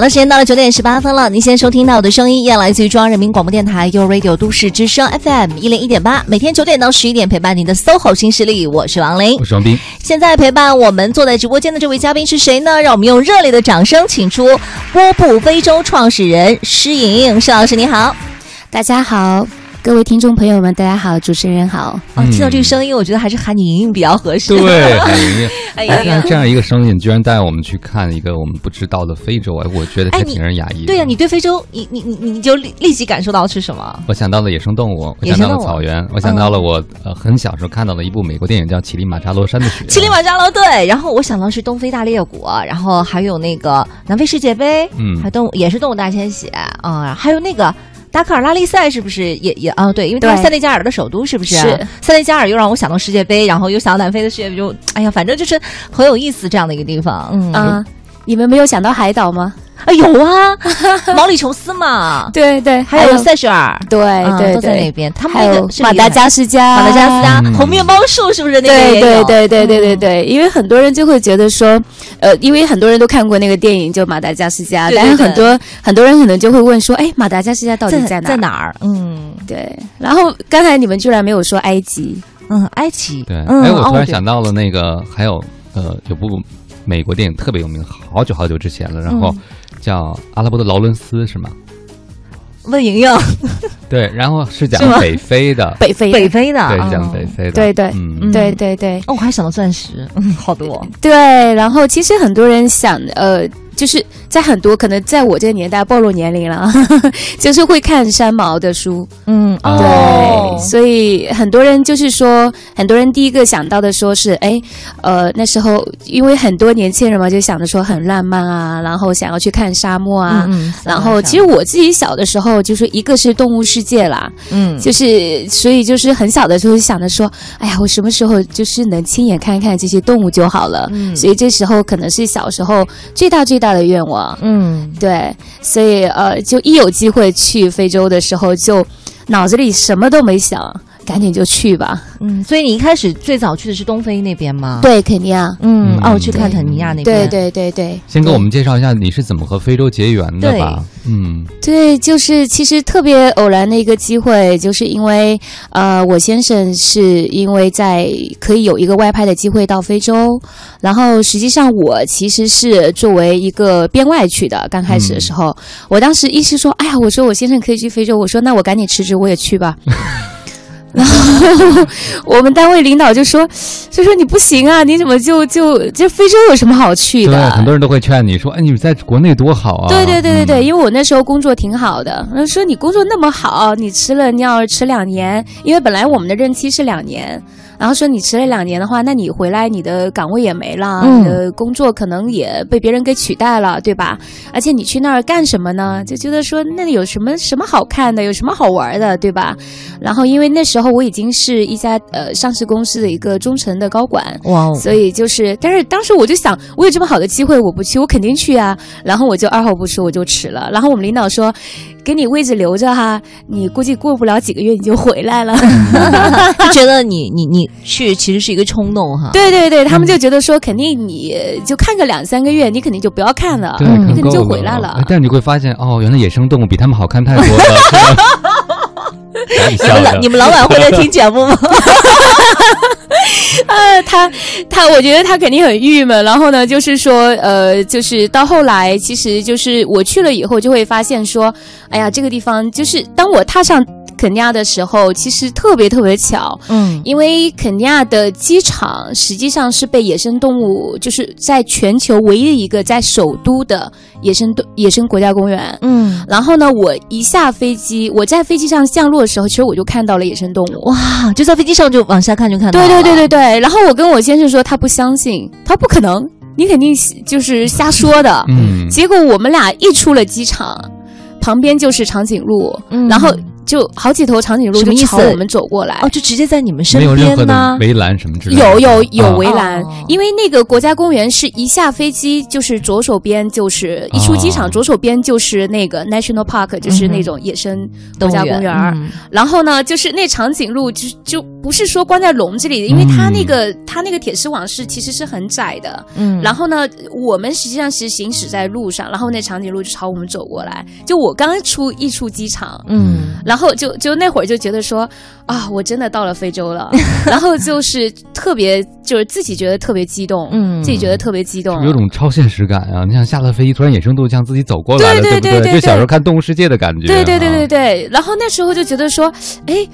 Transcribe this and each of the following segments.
好的，时间到了九点十八分了。您现在收听到的声音依然来自于中央人民广播电台 u Radio 都市之声 FM 一零一点八，每天九点到十一点陪伴您的 SOHO 新势力，我是王琳，我是王斌。现在陪伴我们坐在直播间的这位嘉宾是谁呢？让我们用热烈的掌声请出波布非洲创始人施莹莹，施老师你好，大家好。各位听众朋友们，大家好，主持人好。哦，听到这个声音，我觉得还是喊你莹莹比较合适。对，喊莹莹。哎呀，这样一个声音，居然带我们去看一个我们不知道的非洲，哎，我觉得还挺让人讶异。对呀，你对非洲，你你你你就立立即感受到是什么？我想到了野生动物，我想到了草原，我想到了我呃很小时候看到的一部美国电影叫《乞力马扎罗山的雪》。乞力马扎罗对，然后我想到是东非大裂谷，然后还有那个南非世界杯，嗯，还动物也是动物大迁徙啊，还有那个。达喀尔拉力赛是不是也也啊？对，因为它是塞内加尔的首都，是不是？是。塞内加尔又让我想到世界杯，然后又想到南非的世界杯，就哎呀，反正就是很有意思这样的一个地方。嗯，你们没有想到海岛吗？啊，有啊，毛里求斯嘛，对对，还有塞舌尔，对对，都在那边。他们还有马达加斯加，马达加斯加红面包树是不是那个对对对对对对对，因为很多人就会觉得说，呃，因为很多人都看过那个电影，就马达加斯加，但是很多很多人可能就会问说，哎，马达加斯加到底在哪？在哪儿？嗯，对。然后刚才你们居然没有说埃及，嗯，埃及，对。哎，我突然想到了那个，还有呃，有部美国电影特别有名，好久好久之前了，然后。叫阿拉伯的劳伦斯是吗？问莹莹，对，然后是讲北非的，北非，北非的，对，讲北非的，对对，嗯，对对对。哦，我还想到钻石，嗯，好多。对，然后其实很多人想，呃。就是在很多可能在我这个年代暴露年龄了，就是会看三毛的书，嗯，对，所以很多人就是说，很多人第一个想到的说是，哎，呃，那时候因为很多年轻人嘛，就想着说很浪漫啊，然后想要去看沙漠啊，然后其实我自己小的时候就是一个是动物世界啦，嗯，就是所以就是很小的时候就想着说，哎呀，我什么时候就是能亲眼看看这些动物就好了，嗯，所以这时候可能是小时候最大最大的愿望，嗯，对，所以呃，就一有机会去非洲的时候，就脑子里什么都没想。赶紧就去吧，嗯，所以你一开始最早去的是东非那边吗？对，肯尼亚，嗯，哦，去看肯尼亚那边，对对对对。先给我们介绍一下你是怎么和非洲结缘的吧？嗯，对，就是其实特别偶然的一个机会，就是因为呃，我先生是因为在可以有一个外派的机会到非洲，然后实际上我其实是作为一个编外去的。刚开始的时候，我当时意思说，哎呀，我说我先生可以去非洲，我说那我赶紧辞职，我也去吧。然 后我们单位领导就说：“就说你不行啊，你怎么就就就非洲有什么好去的？”对，很多人都会劝你说：“哎，你在国内多好啊！”对对对对对，因为我那时候工作挺好的，说你工作那么好，你吃了你要吃两年，因为本来我们的任期是两年。然后说你迟了两年的话，那你回来你的岗位也没了，你的工作可能也被别人给取代了，对吧？而且你去那儿干什么呢？就觉得说那里有什么什么好看的，有什么好玩的，对吧？然后因为那时候我已经是一家呃上市公司的一个中层的高管，哇，所以就是，但是当时我就想，我有这么好的机会，我不去，我肯定去啊。然后我就二话不说，我就辞了。然后我们领导说。给你位置留着哈，你估计过不了几个月你就回来了。就觉得你你你去其实是一个冲动哈。对对对，他们就觉得说肯定你就看个两三个月，你肯定就不要看了，你肯定就回来了。但你会发现哦，原来野生动物比他们好看太多了。你们老你们老板会在听节目吗？呃，他他，我觉得他肯定很郁闷。然后呢，就是说，呃，就是到后来，其实就是我去了以后，就会发现说，哎呀，这个地方就是当我踏上。肯尼亚的时候，其实特别特别巧，嗯，因为肯尼亚的机场实际上是被野生动物，就是在全球唯一的一个在首都的野生动野生国家公园，嗯，然后呢，我一下飞机，我在飞机上降落的时候，其实我就看到了野生动物，哇，就在飞机上就往下看就看到，对对对对对，然后我跟我先生说，他不相信，他不可能，你肯定就是瞎说的，嗯，结果我们俩一出了机场。旁边就是长颈鹿，嗯。然后就好几头长颈鹿就朝我们走过来，哦，就直接在你们身边呢？围栏什么之类的？有有有围栏，因为那个国家公园是一下飞机就是左手边就是一出机场，左手边就是那个 national park，就是那种野生国家公园。然后呢，就是那长颈鹿就就不是说关在笼子里的，因为它那个它那个铁丝网是其实是很窄的。嗯。然后呢，我们实际上是行驶在路上，然后那长颈鹿就朝我们走过来。就我刚出一出机场，嗯，然后。就就那会儿就觉得说啊，我真的到了非洲了，然后就是特别就是自己觉得特别激动，嗯，自己觉得特别激动，有种超现实感啊！你想下了飞机，突然野生动物像自己走过来了，对不对？就小时候看《动物世界》的感觉，对对对对对。然后那时候就觉得说，哎。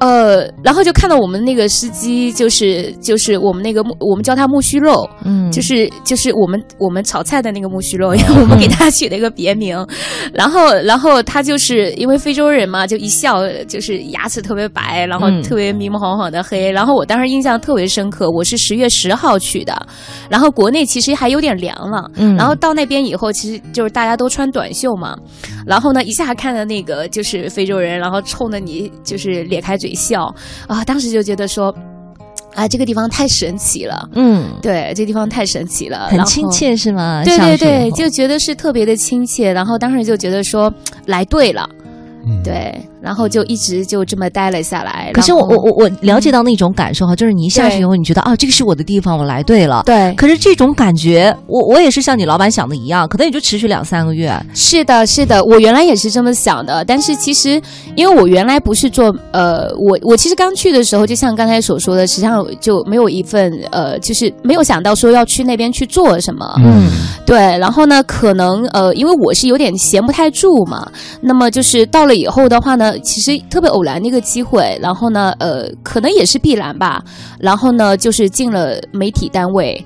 呃，然后就看到我们那个司机，就是就是我们那个木，我们叫他木须肉，嗯，就是就是我们我们炒菜的那个木须肉，因 为我们给 他取了一个别名。然后然后他就是因为非洲人嘛，就一笑就是牙齿特别白，然后特别明明晃晃的黑。然后我当时印象特别深刻，我是十月十号去的，然后国内其实还有点凉了，嗯，然后到那边以后，其实就是大家都穿短袖嘛，然后呢一下看到那个就是非洲人，然后冲着你就是咧开嘴。笑啊！当时就觉得说，啊，这个地方太神奇了。嗯，对，这地方太神奇了，很亲切是吗？对对对，就觉得是特别的亲切。然后当时就觉得说，来对了。对，然后就一直就这么待了下来。可是我我我我了解到那种感受哈，就是你一下去以后，你觉得啊，这个是我的地方，我来对了。对。可是这种感觉，我我也是像你老板想的一样，可能也就持续两三个月。是的，是的，我原来也是这么想的。但是其实，因为我原来不是做呃，我我其实刚去的时候，就像刚才所说的，实际上就没有一份呃，就是没有想到说要去那边去做什么。嗯。对，然后呢，可能呃，因为我是有点闲不太住嘛，那么就是到了。以后的话呢，其实特别偶然的一个机会，然后呢，呃，可能也是必然吧。然后呢，就是进了媒体单位，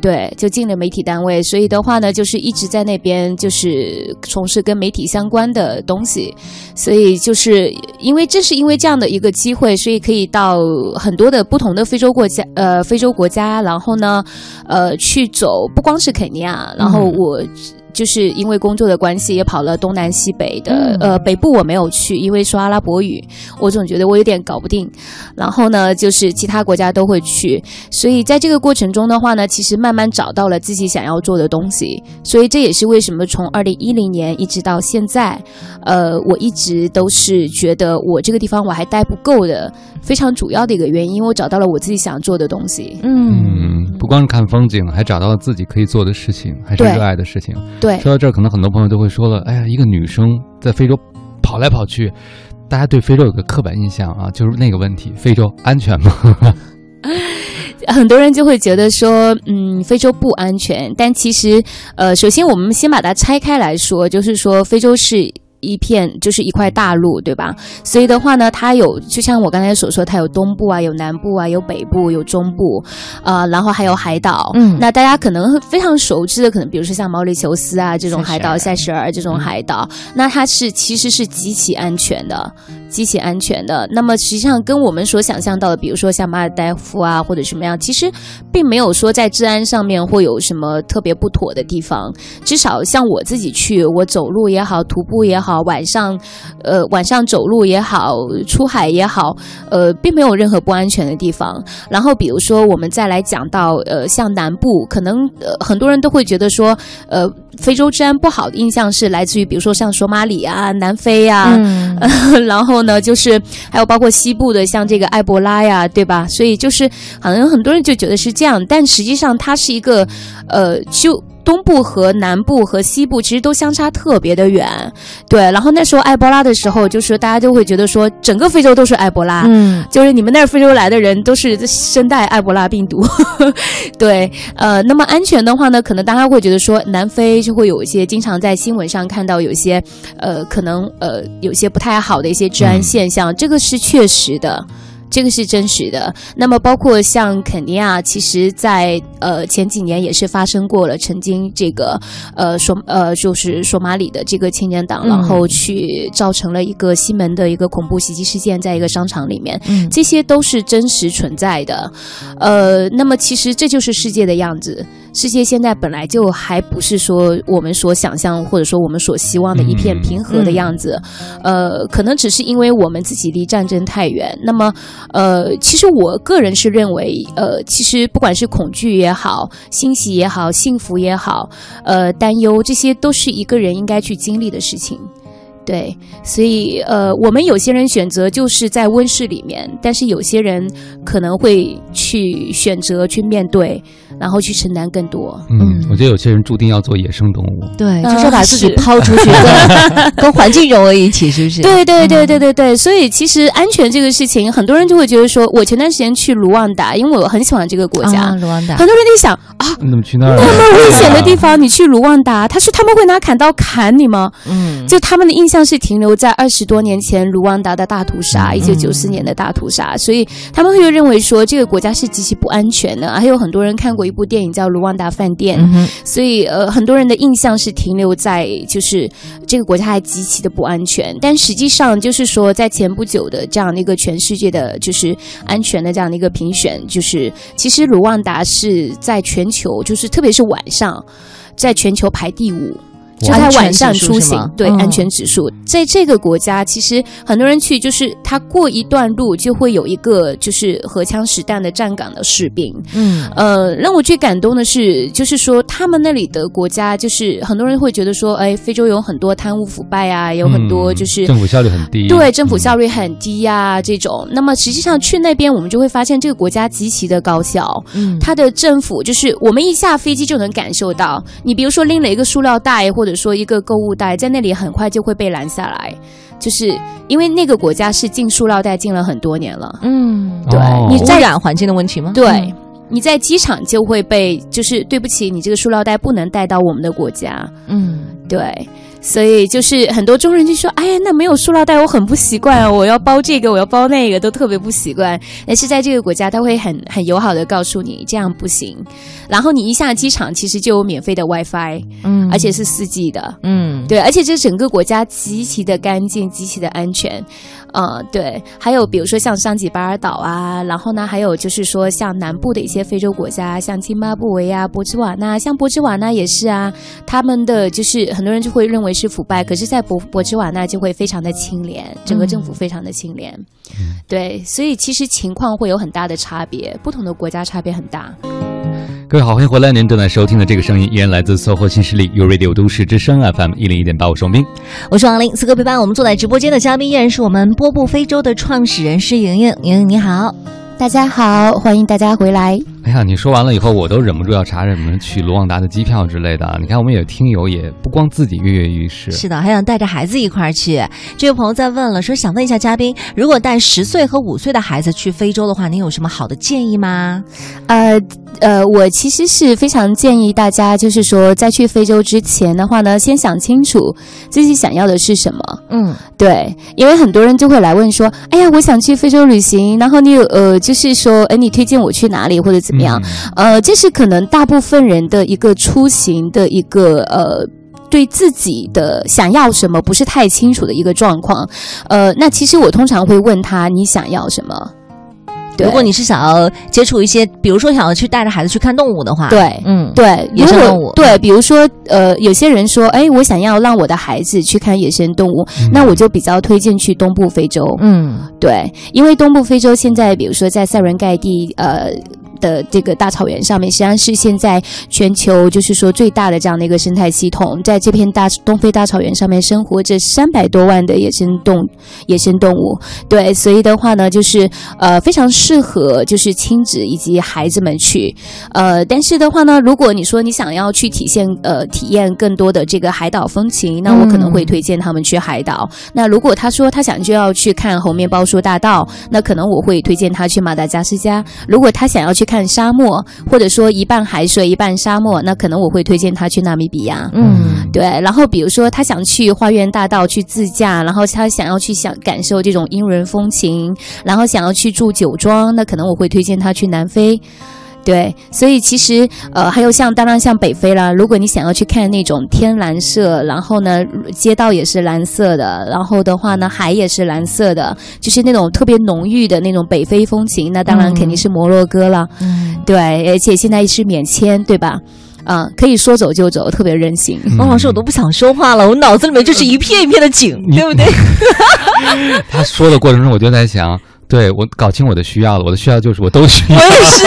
对，就进了媒体单位。所以的话呢，就是一直在那边就是从事跟媒体相关的东西。所以就是因为正是因为这样的一个机会，所以可以到很多的不同的非洲国家，呃，非洲国家，然后呢，呃，去走，不光是肯尼亚，然后我。就是因为工作的关系，也跑了东南西北的，呃，北部我没有去，因为说阿拉伯语，我总觉得我有点搞不定。然后呢，就是其他国家都会去，所以在这个过程中的话呢，其实慢慢找到了自己想要做的东西。所以这也是为什么从二零一零年一直到现在，呃，我一直都是觉得我这个地方我还待不够的非常主要的一个原因，因为我找到了我自己想做的东西。嗯，不光是看风景，还找到了自己可以做的事情，还是热爱的事情。对。说到这儿，可能很多朋友都会说了：“哎呀，一个女生在非洲跑来跑去，大家对非洲有个刻板印象啊，就是那个问题，非洲安全吗？” 很多人就会觉得说：“嗯，非洲不安全。”但其实，呃，首先我们先把它拆开来说，就是说非洲是。一片就是一块大陆，对吧？所以的话呢，它有就像我刚才所说，它有东部啊，有南部啊，有北部，有中部，啊，然后还有海岛。嗯，那大家可能非常熟知的，可能比如说像毛里求斯啊这种海岛，塞舌尔这种海岛，那它是其实是极其安全的。极其安全的，那么实际上跟我们所想象到的，比如说像马尔代夫啊或者什么样，其实并没有说在治安上面会有什么特别不妥的地方。至少像我自己去，我走路也好，徒步也好，晚上，呃，晚上走路也好，出海也好，呃，并没有任何不安全的地方。然后比如说我们再来讲到，呃，像南部，可能呃很多人都会觉得说，呃，非洲治安不好的印象是来自于比如说像索马里啊、南非啊，然后。后呢，就是还有包括西部的，像这个埃博拉呀，对吧？所以就是好像很多人就觉得是这样，但实际上它是一个，呃，就。东部和南部和西部其实都相差特别的远，对。然后那时候埃博拉的时候，就是大家都会觉得说，整个非洲都是埃博拉，嗯，就是你们那儿非洲来的人都是身带埃博拉病毒，对。呃，那么安全的话呢，可能大家会觉得说，南非就会有一些经常在新闻上看到有些，呃，可能呃有些不太好的一些治安现象，这个是确实的。这个是真实的。那么包括像肯尼亚，其实在呃前几年也是发生过了，曾经这个呃索呃就是索马里的这个青年党，然后去造成了一个西门的一个恐怖袭击事件，在一个商场里面，这些都是真实存在的。呃，那么其实这就是世界的样子。世界现在本来就还不是说我们所想象或者说我们所希望的一片平和的样子，呃，可能只是因为我们自己离战争太远。那么，呃，其实我个人是认为，呃，其实不管是恐惧也好，欣喜也好，幸福也好，呃，担忧这些都是一个人应该去经历的事情。对，所以呃，我们有些人选择就是在温室里面，但是有些人可能会去选择去面对。然后去承担更多。嗯，我觉得有些人注定要做野生动物。对，就是把自己抛出去，跟跟环境融为一体，是不是？对对对对对对。所以其实安全这个事情，很多人就会觉得说，我前段时间去卢旺达，因为我很喜欢这个国家。卢旺达。很多人在想啊，你怎么去那儿？那么危险的地方，你去卢旺达，他说他们会拿砍刀砍你吗？嗯，就他们的印象是停留在二十多年前卢旺达的大屠杀，一九九四年的大屠杀，所以他们会认为说这个国家是极其不安全的。还有很多人看过。一部电影叫《卢旺达饭店》，所以呃，很多人的印象是停留在就是这个国家还极其的不安全。但实际上，就是说在前不久的这样的一个全世界的，就是安全的这样的一个评选，就是其实卢旺达是在全球，就是特别是晚上，在全球排第五。就在晚上出行，对安全指数，在这个国家，其实很多人去，就是他过一段路就会有一个就是荷枪实弹的站岗的士兵。嗯，呃，让我最感动的是，就是说他们那里的国家，就是很多人会觉得说，哎，非洲有很多贪污腐败啊，有很多就是政府效率很低，对，政府效率很低呀，这种。那么实际上去那边，我们就会发现这个国家极其的高效。嗯，他的政府就是我们一下飞机就能感受到，你比如说拎了一个塑料袋或者。者说一个购物袋在那里很快就会被拦下来，就是因为那个国家是禁塑料袋禁了很多年了。嗯，对，你污染环境的问题吗？对，你在机场就会被，就是对不起，你这个塑料袋不能带到我们的国家。嗯，对。所以就是很多中国人就说：“哎呀，那没有塑料袋，我很不习惯啊！我要包这个，我要包那个，都特别不习惯。”但是在这个国家，他会很很友好的告诉你这样不行。然后你一下机场，其实就有免费的 WiFi，嗯，而且是四 G 的，嗯，对，而且这整个国家极其的干净，极其的安全。嗯，对，还有比如说像桑吉巴尔岛啊，然后呢，还有就是说像南部的一些非洲国家，像津巴布韦啊、博茨瓦纳，像博茨瓦纳也是啊，他们的就是很多人就会认为是腐败，可是，在博博茨瓦纳就会非常的清廉，整个政府非常的清廉，对，所以其实情况会有很大的差别，不同的国家差别很大。各位好，欢迎回来！您正在收听的这个声音依然来自搜狐新势力 u Radio 都市之声 FM 一零一点八，我是王斌，我是王林。此刻陪伴我们坐在直播间的嘉宾依然是我们波布非洲的创始人施莹莹，莹莹你好。大家好，欢迎大家回来。哎呀，你说完了以后，我都忍不住要查什么去卢旺达的机票之类的。你看，我们有听友也不光自己跃跃欲试，是的，还想带着孩子一块儿去。这位朋友在问了，说想问一下嘉宾，如果带十岁和五岁的孩子去非洲的话，您有什么好的建议吗？呃呃，我其实是非常建议大家，就是说在去非洲之前的话呢，先想清楚自己想要的是什么。嗯，对，因为很多人就会来问说，哎呀，我想去非洲旅行，然后你有呃。就是说，哎，你推荐我去哪里或者怎么样？呃，这是可能大部分人的一个出行的一个呃，对自己的想要什么不是太清楚的一个状况。呃，那其实我通常会问他，你想要什么？如果你是想要接触一些，比如说想要去带着孩子去看动物的话，对，嗯，对，野生动物，对，比如说，呃，有些人说，哎，我想要让我的孩子去看野生动物，那我就比较推荐去东部非洲，嗯，对，因为东部非洲现在，比如说在塞伦盖蒂，呃。的这个大草原上面，实际上是现在全球就是说最大的这样的一个生态系统，在这片大东非大草原上面生活着三百多万的野生动野生动物，对，所以的话呢，就是呃非常适合就是亲子以及孩子们去，呃，但是的话呢，如果你说你想要去体现呃体验更多的这个海岛风情，那我可能会推荐他们去海岛。那如果他说他想就要去看猴面包树大道，那可能我会推荐他去马达加斯加。如果他想要去看沙漠，或者说一半海水一半沙漠，那可能我会推荐他去纳米比亚。嗯，对。然后比如说他想去花园大道去自驾，然后他想要去想感受这种英伦风情，然后想要去住酒庄，那可能我会推荐他去南非。对，所以其实呃，还有像当然像北非啦，如果你想要去看那种天蓝色，然后呢，街道也是蓝色的，然后的话呢，海也是蓝色的，就是那种特别浓郁的那种北非风情，那当然肯定是摩洛哥了。嗯，对，而且现在是免签，对吧？啊，可以说走就走，特别任性。王老师，我都不想说话了，我脑子里面就是一片一片的景，对不对？他说的过程中，我就在想。对我搞清我的需要了，我的需要就是我都需要。我也是，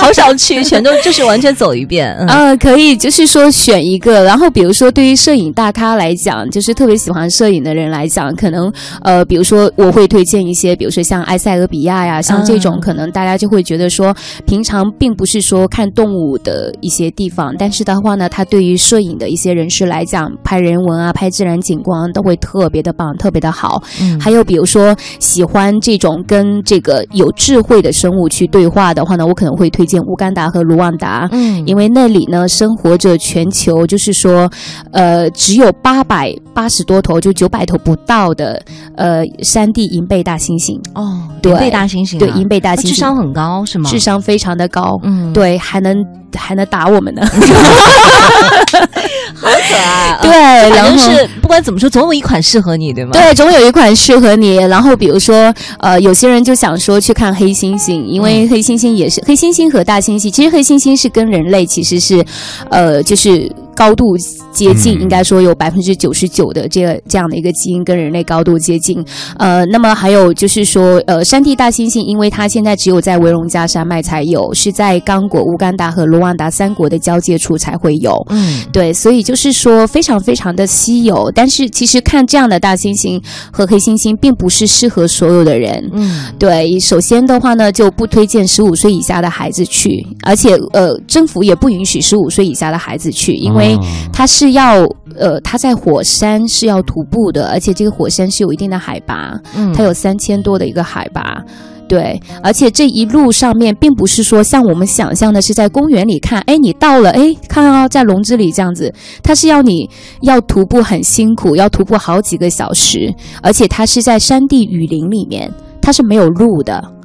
好想去，全都 就是完全走一遍。呃，可以，就是说选一个，然后比如说对于摄影大咖来讲，就是特别喜欢摄影的人来讲，可能呃，比如说我会推荐一些，比如说像埃塞俄比亚呀，像这种可能大家就会觉得说，平常并不是说看动物的一些地方，但是的话呢，它对于摄影的一些人士来讲，拍人文啊，拍自然景观都会特别的棒，特别的好。嗯，还有比如说喜欢这种跟跟这个有智慧的生物去对话的话呢，我可能会推荐乌干达和卢旺达，嗯，因为那里呢生活着全球就是说，呃，只有八百八十多头，就九百头不到的呃山地银背大猩猩。哦，银背大猩猩，对银背大猩猩，智商很高是吗？智商非常的高，嗯，对，还能。还能打我们呢，好可爱。对，然后是不管怎么说，总有一款适合你，对吗？对，总有一款适合你。然后比如说，呃，有些人就想说去看黑猩猩，因为黑猩猩也是黑猩猩和大猩猩，其实黑猩猩是跟人类其实是，呃，就是。高度接近，应该说有百分之九十九的这个这样的一个基因跟人类高度接近。呃，那么还有就是说，呃，山地大猩猩，因为它现在只有在维隆加山脉才有，是在刚果、乌干达和卢旺达三国的交界处才会有。嗯，对，所以就是说非常非常的稀有。但是其实看这样的大猩猩和黑猩猩，并不是适合所有的人。嗯，对，首先的话呢，就不推荐十五岁以下的孩子去，而且呃，政府也不允许十五岁以下的孩子去，因为。它是要呃，它在火山是要徒步的，而且这个火山是有一定的海拔，嗯，它有三千多的一个海拔，对，而且这一路上面并不是说像我们想象的是在公园里看，哎，你到了，哎，看哦，在笼子里这样子，它是要你要徒步很辛苦，要徒步好几个小时，而且它是在山地雨林里面，它是没有路的。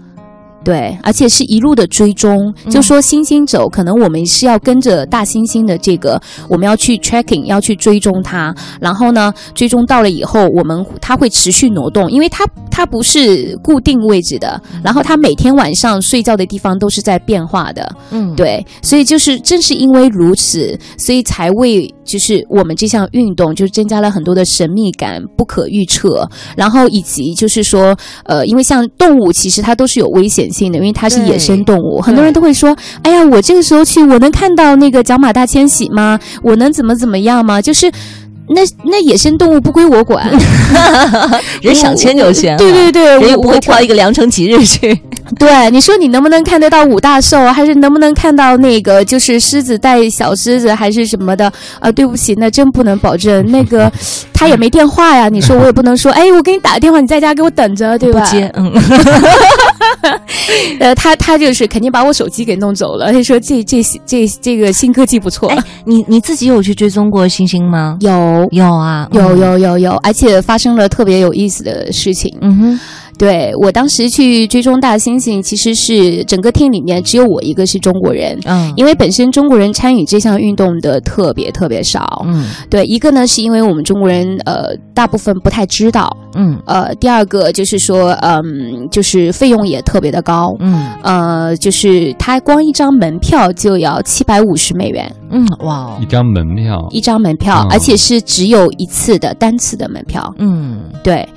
对，而且是一路的追踪，就说星星走，可能我们是要跟着大猩猩的这个，我们要去 tracking，要去追踪它，然后呢，追踪到了以后，我们它会持续挪动，因为它它不是固定位置的，然后它每天晚上睡觉的地方都是在变化的，嗯，对，所以就是正是因为如此，所以才为就是我们这项运动就增加了很多的神秘感、不可预测，然后以及就是说，呃，因为像动物其实它都是有危险。性的，因为它是野生动物，很多人都会说：“哎呀，我这个时候去，我能看到那个角马大迁徙吗？我能怎么怎么样吗？”就是那那野生动物不归我管，人想迁就迁，对对对，我也不会挑一个良辰吉日去。对，你说你能不能看得到五大兽，还是能不能看到那个就是狮子带小狮子，还是什么的？啊，对不起，那真不能保证。那个 他也没电话呀，你说我也不能说，哎，我给你打个电话，你在家给我等着，对吧？不接，嗯。呃，他他就是肯定把我手机给弄走了。他说这这这这个新科技不错。哎，你你自己有去追踪过星星吗？有有啊，有有有有，而且发生了特别有意思的事情。嗯哼。对我当时去追踪大猩猩，其实是整个 team 里面只有我一个是中国人，嗯，因为本身中国人参与这项运动的特别特别少，嗯，对，一个呢是因为我们中国人呃大部分不太知道，嗯，呃，第二个就是说，嗯，就是费用也特别的高，嗯，呃，就是他光一张门票就要七百五十美元，嗯，哇，一张门票，一张门票，而且是只有一次的单次的门票，嗯，对。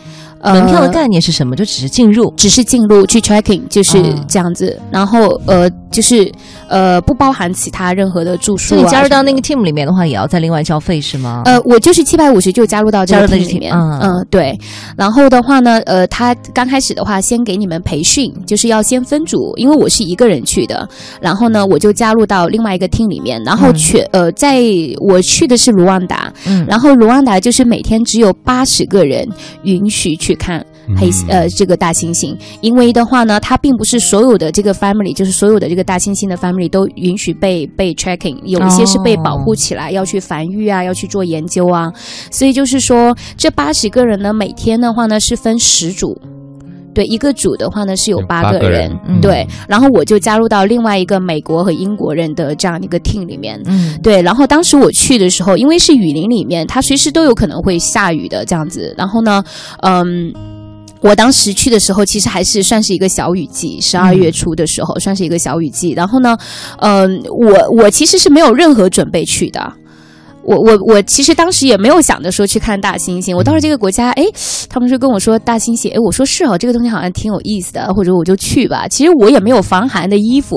门票的概念是什么？就只是进入，只是进入去 tracking，就是这样子。然后呃，就是呃，不包含其他任何的住宿。所以加入到那个 team 里面的话，也要再另外交费是吗？呃，我就是七百五十就加入到这个 team 里面。嗯，嗯对。然后的话呢，呃，他刚开始的话，先给你们培训，就是要先分组，因为我是一个人去的。然后呢，我就加入到另外一个 team 里面。然后全呃，在我去的是卢旺达，嗯，然后卢旺达就是每天只有八十个人允许去。看，黑呃这个大猩猩，因为的话呢，它并不是所有的这个 family，就是所有的这个大猩猩的 family 都允许被被 tracking，有一些是被保护起来，要去繁育啊，要去做研究啊，所以就是说这八十个人呢，每天的话呢是分十组。对一个组的话呢是有八个人，对，然后我就加入到另外一个美国和英国人的这样一个 team 里面，嗯，对，然后当时我去的时候，因为是雨林里面，它随时都有可能会下雨的这样子，然后呢，嗯，我当时去的时候其实还是算是一个小雨季，十二月初的时候算是一个小雨季，然后呢，嗯，我我其实是没有任何准备去的。我我我其实当时也没有想着说去看大猩猩，我当时这个国家，哎，他们就跟我说大猩猩，哎，我说是哦，这个东西好像挺有意思的，或者我就去吧。其实我也没有防寒的衣服，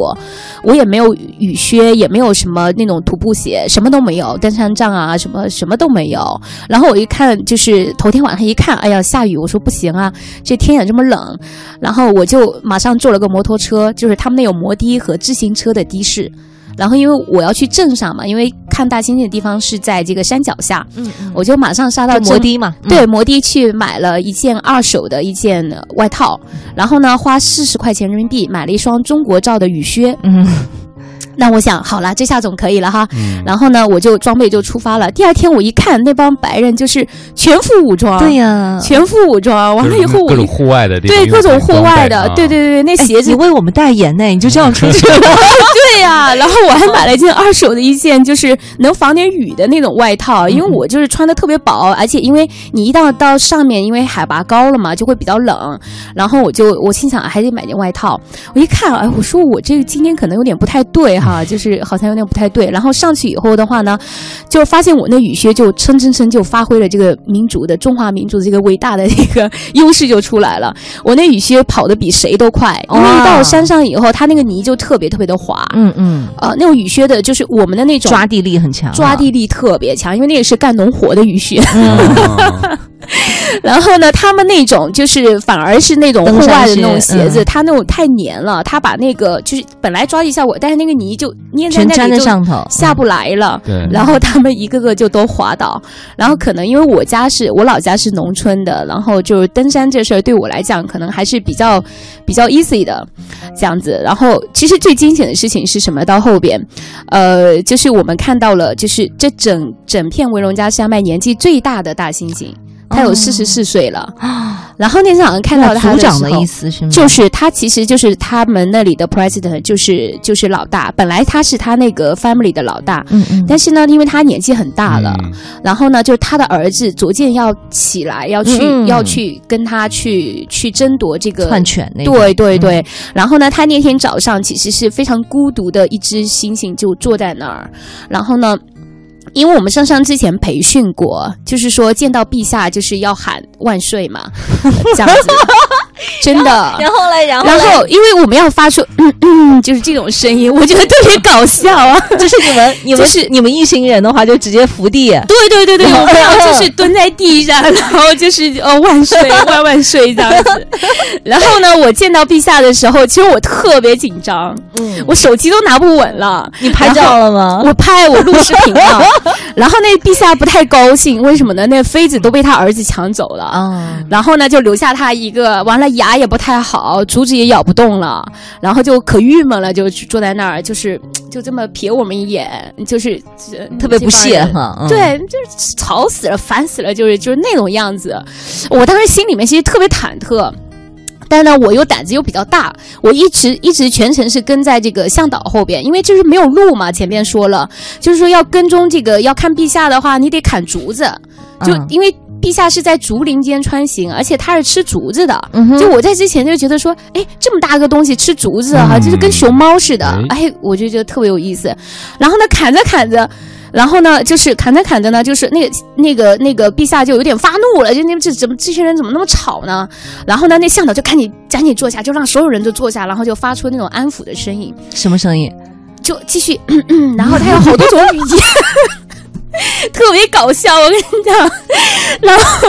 我也没有雨靴，也没有什么那种徒步鞋，什么都没有，登山杖啊，什么什么都没有。然后我一看，就是头天晚上一看，哎呀，下雨，我说不行啊，这天也这么冷，然后我就马上坐了个摩托车，就是他们那有摩的和自行车的的士。然后因为我要去镇上嘛，因为看大猩猩的地方是在这个山脚下，嗯，我就马上杀到摩的嘛，对，摩的去买了一件二手的一件外套，然后呢，花四十块钱人民币买了一双中国造的雨靴，嗯。那我想好了，这下总可以了哈。然后呢，我就装备就出发了。第二天我一看，那帮白人就是全副武装，对呀，全副武装。完了以后，各种户外的，对各种户外的，对对对对，那鞋子你为我们代言呢，你就这样出去了。对呀，然后我还买了一件二手的一件，就是能防点雨的那种外套，因为我就是穿的特别薄，而且因为你一到到上面，因为海拔高了嘛，就会比较冷。然后我就我心想还得买件外套。我一看，哎，我说我这个今天可能有点不太对哈。啊，就是好像有点不太对。然后上去以后的话呢，就发现我那雨靴就蹭蹭蹭就发挥了这个民族的中华民族的这个伟大的一个优势就出来了。我那雨靴跑得比谁都快，因为一到山上以后，它那个泥就特别特别的滑。嗯嗯。呃，那种雨靴的就是我们的那种抓地力很强，抓地力特别强，因为那个是干农活的雨靴。然后呢，他们那种就是反而是那种户外的那种鞋子，它那种太黏了，它把那个就是本来抓地效果，但是那个泥就粘在那里就下不来了。对，然后他们一个个就都滑倒。然后可能因为我家是我老家是农村的，然后就是登山这事儿对我来讲可能还是比较比较 easy 的这样子。然后其实最惊险的事情是什么？到后边，呃，就是我们看到了，就是这整整片文龙家山脉年纪最大的大猩猩。他有四十四岁了啊，然后那天早上看到他的长的意思是吗？就是他其实就是他们那里的 president，就是就是老大。本来他是他那个 family 的老大，嗯嗯。但是呢，因为他年纪很大了，然后呢，就是他的儿子逐渐要起来，要去要去跟他去去争夺这个篡权。对对对。然后呢，他那天早上其实是非常孤独的一只猩猩，就坐在那儿，然后呢。因为我们上山之前培训过，就是说见到陛下就是要喊万岁嘛，这样子。真的，然后嘞，然后，然后，因为我们要发出嗯嗯，就是这种声音，我觉得特别搞笑啊！就是你们，你们是你们一行人的话，就直接伏地。对对对对，我们要就是蹲在地上，然后就是哦万岁万万岁这样子。然后呢，我见到陛下的时候，其实我特别紧张，嗯，我手机都拿不稳了。你拍照了吗？我拍，我录视频了。然后那陛下不太高兴，为什么呢？那妃子都被他儿子抢走了啊。然后呢，就留下他一个，完了。牙也不太好，竹子也咬不动了，然后就可郁闷了，就坐在那儿，就是 就这么瞥我们一眼，就是特别不屑哈。对，就是吵死了，烦死了，就是就是那种样子。我当时心里面其实特别忐忑，但是呢，我又胆子又比较大，我一直一直全程是跟在这个向导后边，因为就是没有路嘛。前面说了，就是说要跟踪这个要看陛下的话，你得砍竹子，就因为。陛下是在竹林间穿行，而且他是吃竹子的。就我在之前就觉得说，哎，这么大个东西吃竹子哈，就是跟熊猫似的。哎，我就觉得特别有意思。然后呢，砍着砍着，然后呢，就是砍着砍着呢，就是那个那个那个陛下就有点发怒了，就那这怎么这些人怎么那么吵呢？然后呢，那向导就赶紧赶紧坐下，就让所有人都坐下，然后就发出那种安抚的声音。什么声音？就继续，然后他有好多种语言。特别搞笑，我跟你讲，然后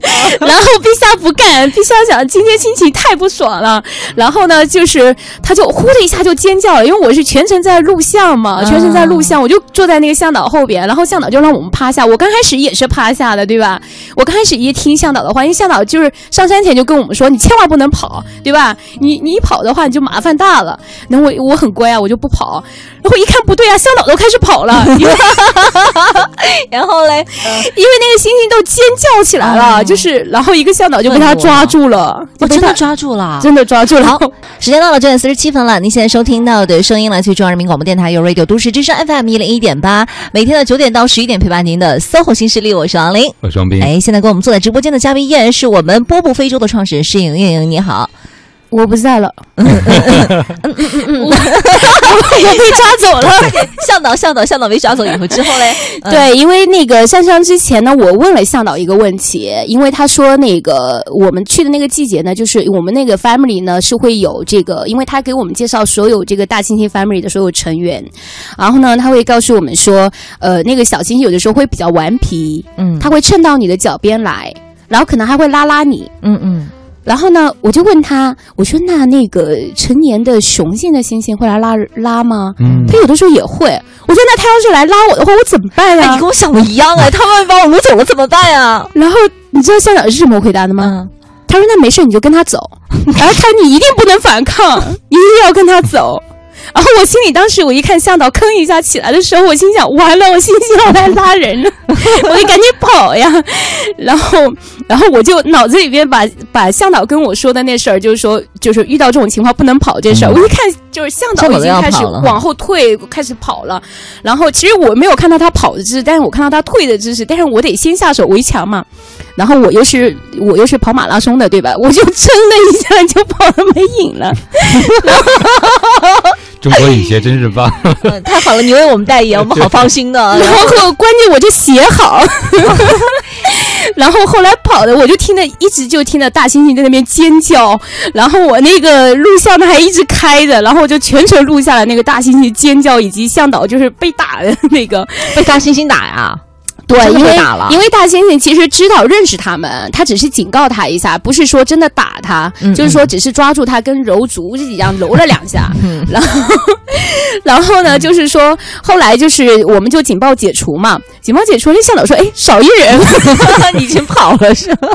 然后陛下不干，陛下想今天心情太不爽了，然后呢，就是他就呼的一下就尖叫了，因为我是全程在录像嘛，全程在录像，我就坐在那个向导后边，然后向导就让我们趴下，我刚开始也是趴下的，对吧？我刚开始一听向导的话，因为向导就是上山前就跟我们说，你千万不能跑，对吧？你你一跑的话，你就麻烦大了。那我我很乖啊，我就不跑。然后一看不对啊，向导都开始跑了，然后嘞，因为那个猩猩都尖叫起来了，就是，然后一个向导就被他抓住了，我真的抓住了，真的抓住了。好，时间到了九点四十七分了，您现在收听到的声音来自于中央人民广播电台有 Radio 都市之声 FM 一零一点八，每天的九点到十一点陪伴您的 SOHO 新势力，我是王林，我是王斌。哎，现在跟我们坐在直播间的嘉宾依然是我们波布非洲的创始人施莹莹，你好。我不在了，我被抓走了。向导，向导，向导被抓走以后之后嘞？对，因为那个上山之前呢，我问了向导一个问题，因为他说那个我们去的那个季节呢，就是我们那个 family 呢是会有这个，因为他给我们介绍所有这个大猩猩 family 的所有成员，然后呢，他会告诉我们说，呃，那个小猩猩有的时候会比较顽皮，嗯，他会蹭到你的脚边来，然后可能还会拉拉你，嗯嗯。然后呢，我就问他，我说那那个成年的雄性的猩猩会来拉拉吗？嗯，他有的时候也会。我说那他要是来拉我的话，我怎么办呀？你跟我想的一样哎，他万一把我掳走了怎么办呀？然后你知道校长是什么回答的吗？他说那没事，你就跟他走。然后他你一定不能反抗，一定要跟他走。然后我心里当时我一看向导吭一下起来的时候，我心想完了，我猩猩要来拉人呢，我得赶紧跑呀。然后，然后我就脑子里边把把向导跟我说的那事儿，就是说，就是遇到这种情况不能跑这事儿。我一看就是向导已经开始往后退，开始跑了。然后其实我没有看到他跑的姿势，但是我看到他退的姿势。但是我得先下手为强嘛。然后我又是我又是跑马拉松的，对吧？我就 噌的一下就跑了没影了。中国雨鞋真是棒，太好了！你为我们代言，我们好放心的。然后关键我就鞋好，然后后来跑的我就听着一直就听着大猩猩在那边尖叫，然后我那个录像呢还一直开着，然后我就全程录下了那个大猩猩尖叫以及向导就是被打的那个被大猩猩打呀。对，因为因为大猩猩其实知道认识他们，他只是警告他一下，不是说真的打他，就是说只是抓住他跟揉竹子一样揉了两下，然后然后呢，就是说后来就是我们就警报解除嘛，警报解除，那向导说，哎，少一人，已经跑了是吧？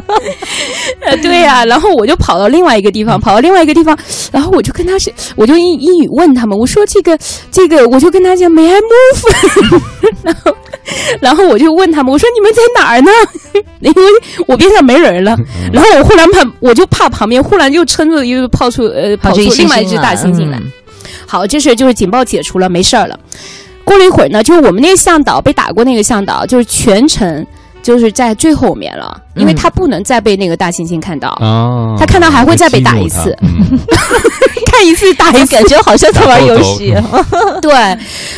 呃，对呀，然后我就跑到另外一个地方，跑到另外一个地方，然后我就跟他是，我就英英语问他们，我说这个这个，我就跟他讲，May I move？然后然后我就问。问他们，我说你们在哪儿呢？因为我边上没人了。然后我忽然怕，我就怕旁边忽然又撑着又跑出呃跑出另外一只大猩猩来。好，这事就是警报解除了，没事儿了。过了一会儿呢，就是我们那个向导被打过那个向导，就是全程就是在最后面了，因为他不能再被那个大猩猩看到。哦，他看到还会再被打一次。看一次打一次，感觉好像在玩游戏。对，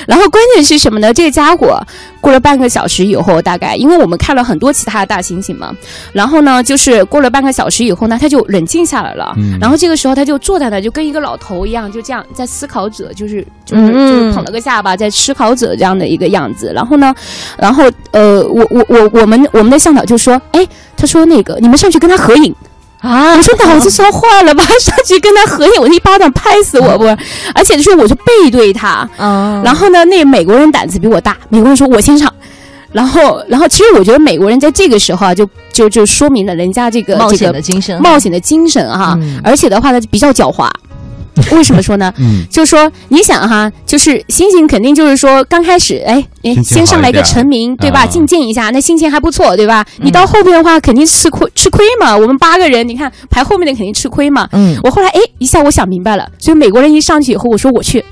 然后关键是什么呢？这个家伙过了半个小时以后，大概因为我们看了很多其他的大猩猩嘛，然后呢，就是过了半个小时以后呢，他就冷静下来了。然后这个时候他就坐在那，就跟一个老头一样，就这样在思考者，就是就是就是捧了个下巴，在思考者这样的一个样子。然后呢，然后呃，我我我我们我们的向导就说，哎，他说那个你们上去跟他合影。啊！我说脑子烧坏了吧？上去跟他合影，我一巴掌拍死我不？而且说我是背对他，然后呢，那美国人胆子比我大，美国人说我先上，然后，然后其实我觉得美国人在这个时候啊，就就就说明了人家这个冒险的精神，冒险的精神哈，而且的话呢，比较狡猾。为什么说呢？嗯，就是说，你想哈，就是星星肯定就是说，刚开始，哎哎，先上来一个成名，对吧？进见一下，那心情还不错，对吧？你到后边的话，肯定吃亏吃亏嘛。我们八个人，你看排后面的肯定吃亏嘛。嗯，我后来哎一下我想明白了，所以美国人一上去以后，我说我去，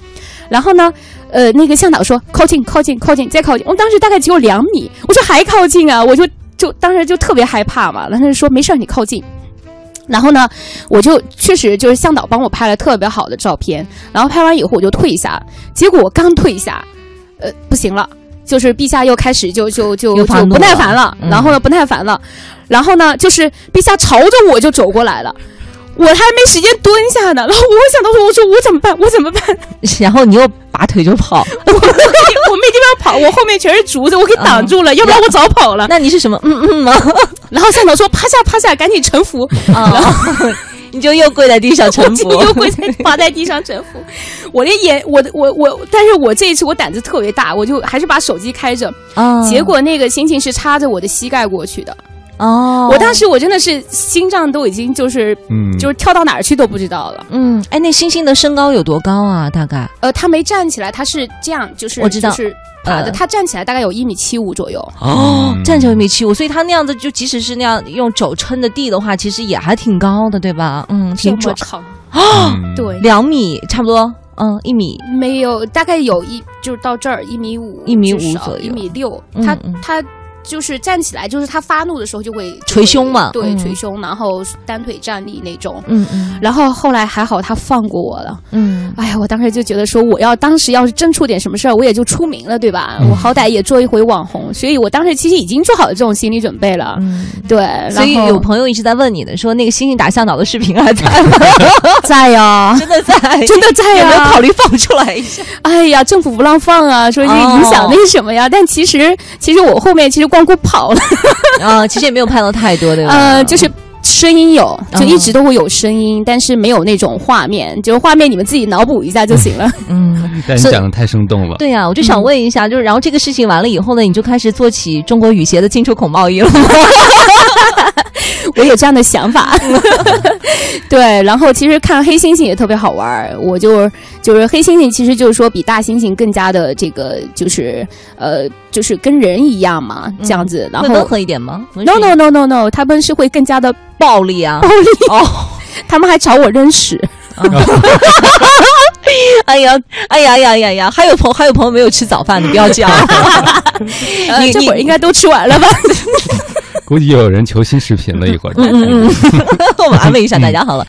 然后呢，呃，那个向导说靠近靠近靠近再靠近，我当时大概只有两米，我说还靠近啊，我就就当时就特别害怕嘛，然后就说没事儿，你靠近。然后呢，我就确实就是向导帮我拍了特别好的照片，然后拍完以后我就退下，结果我刚退下，呃，不行了，就是陛下又开始就就就就不耐烦了，然后呢不耐烦了，然后呢就是陛下朝着我就走过来了，我还没时间蹲下呢，然后我想到说我说我怎么办我怎么办，然后你又拔腿就跑，我没地方跑，我后面全是竹子，我给挡住了，要不然我早跑了。那你是什么？嗯嗯吗？然后向导说趴下趴下，赶紧臣服。然后 你就又跪在地上臣服，又跪在趴在地上臣服。我的眼，我的我我，但是我这一次我胆子特别大，我就还是把手机开着。啊，结果那个星星是插着我的膝盖过去的。哦，我当时我真的是心脏都已经就是，嗯，就是跳到哪儿去都不知道了。嗯，哎，那星星的身高有多高啊？大概？呃，他没站起来，他是这样，就是我知道是爬的。他站起来大概有一米七五左右。哦，站起来一米七五，所以他那样子就即使是那样用肘撑着地的话，其实也还挺高的，对吧？嗯，挺壮啊，对，两米差不多，嗯，一米没有，大概有一就是到这儿一米五，一米五左右，一米六。他他。就是站起来，就是他发怒的时候就会捶胸嘛，对，捶胸，然后单腿站立那种。嗯嗯。然后后来还好他放过我了。嗯。哎呀，我当时就觉得说，我要当时要是真出点什么事儿，我也就出名了，对吧？我好歹也做一回网红，所以我当时其实已经做好了这种心理准备了。嗯。对。所以有朋友一直在问你的，说那个星星打向导的视频还在吗？在呀，真的在，真的在呀。有没有考虑放出来一下？哎呀，政府不让放啊，说影响那什么呀？但其实，其实我后面其实。光顾跑了 啊，其实也没有拍到太多，对吧？呃，就是声音有，就一直都会有声音，但是没有那种画面，就是画面你们自己脑补一下就行了。嗯，但你讲的太生动了。对呀，我就想问一下，就是然后这个事情完了以后呢，你就开始做起中国雨鞋的进出口贸易了吗？我有这样的想法，对。然后其实看黑猩猩也特别好玩我就就是黑猩猩，其实就是说比大猩猩更加的这个，就是呃，就是跟人一样嘛，这样子。然后温和一点吗？No No No No No，他们是会更加的暴力啊，暴力哦。他们还朝我扔屎。哎呀，哎呀呀呀呀！还有朋还有朋友没有吃早饭的，不要这样。你这会儿应该都吃完了吧？估计又有人求新视频了，一会儿。嗯嗯嗯，我们安慰一下大家好了。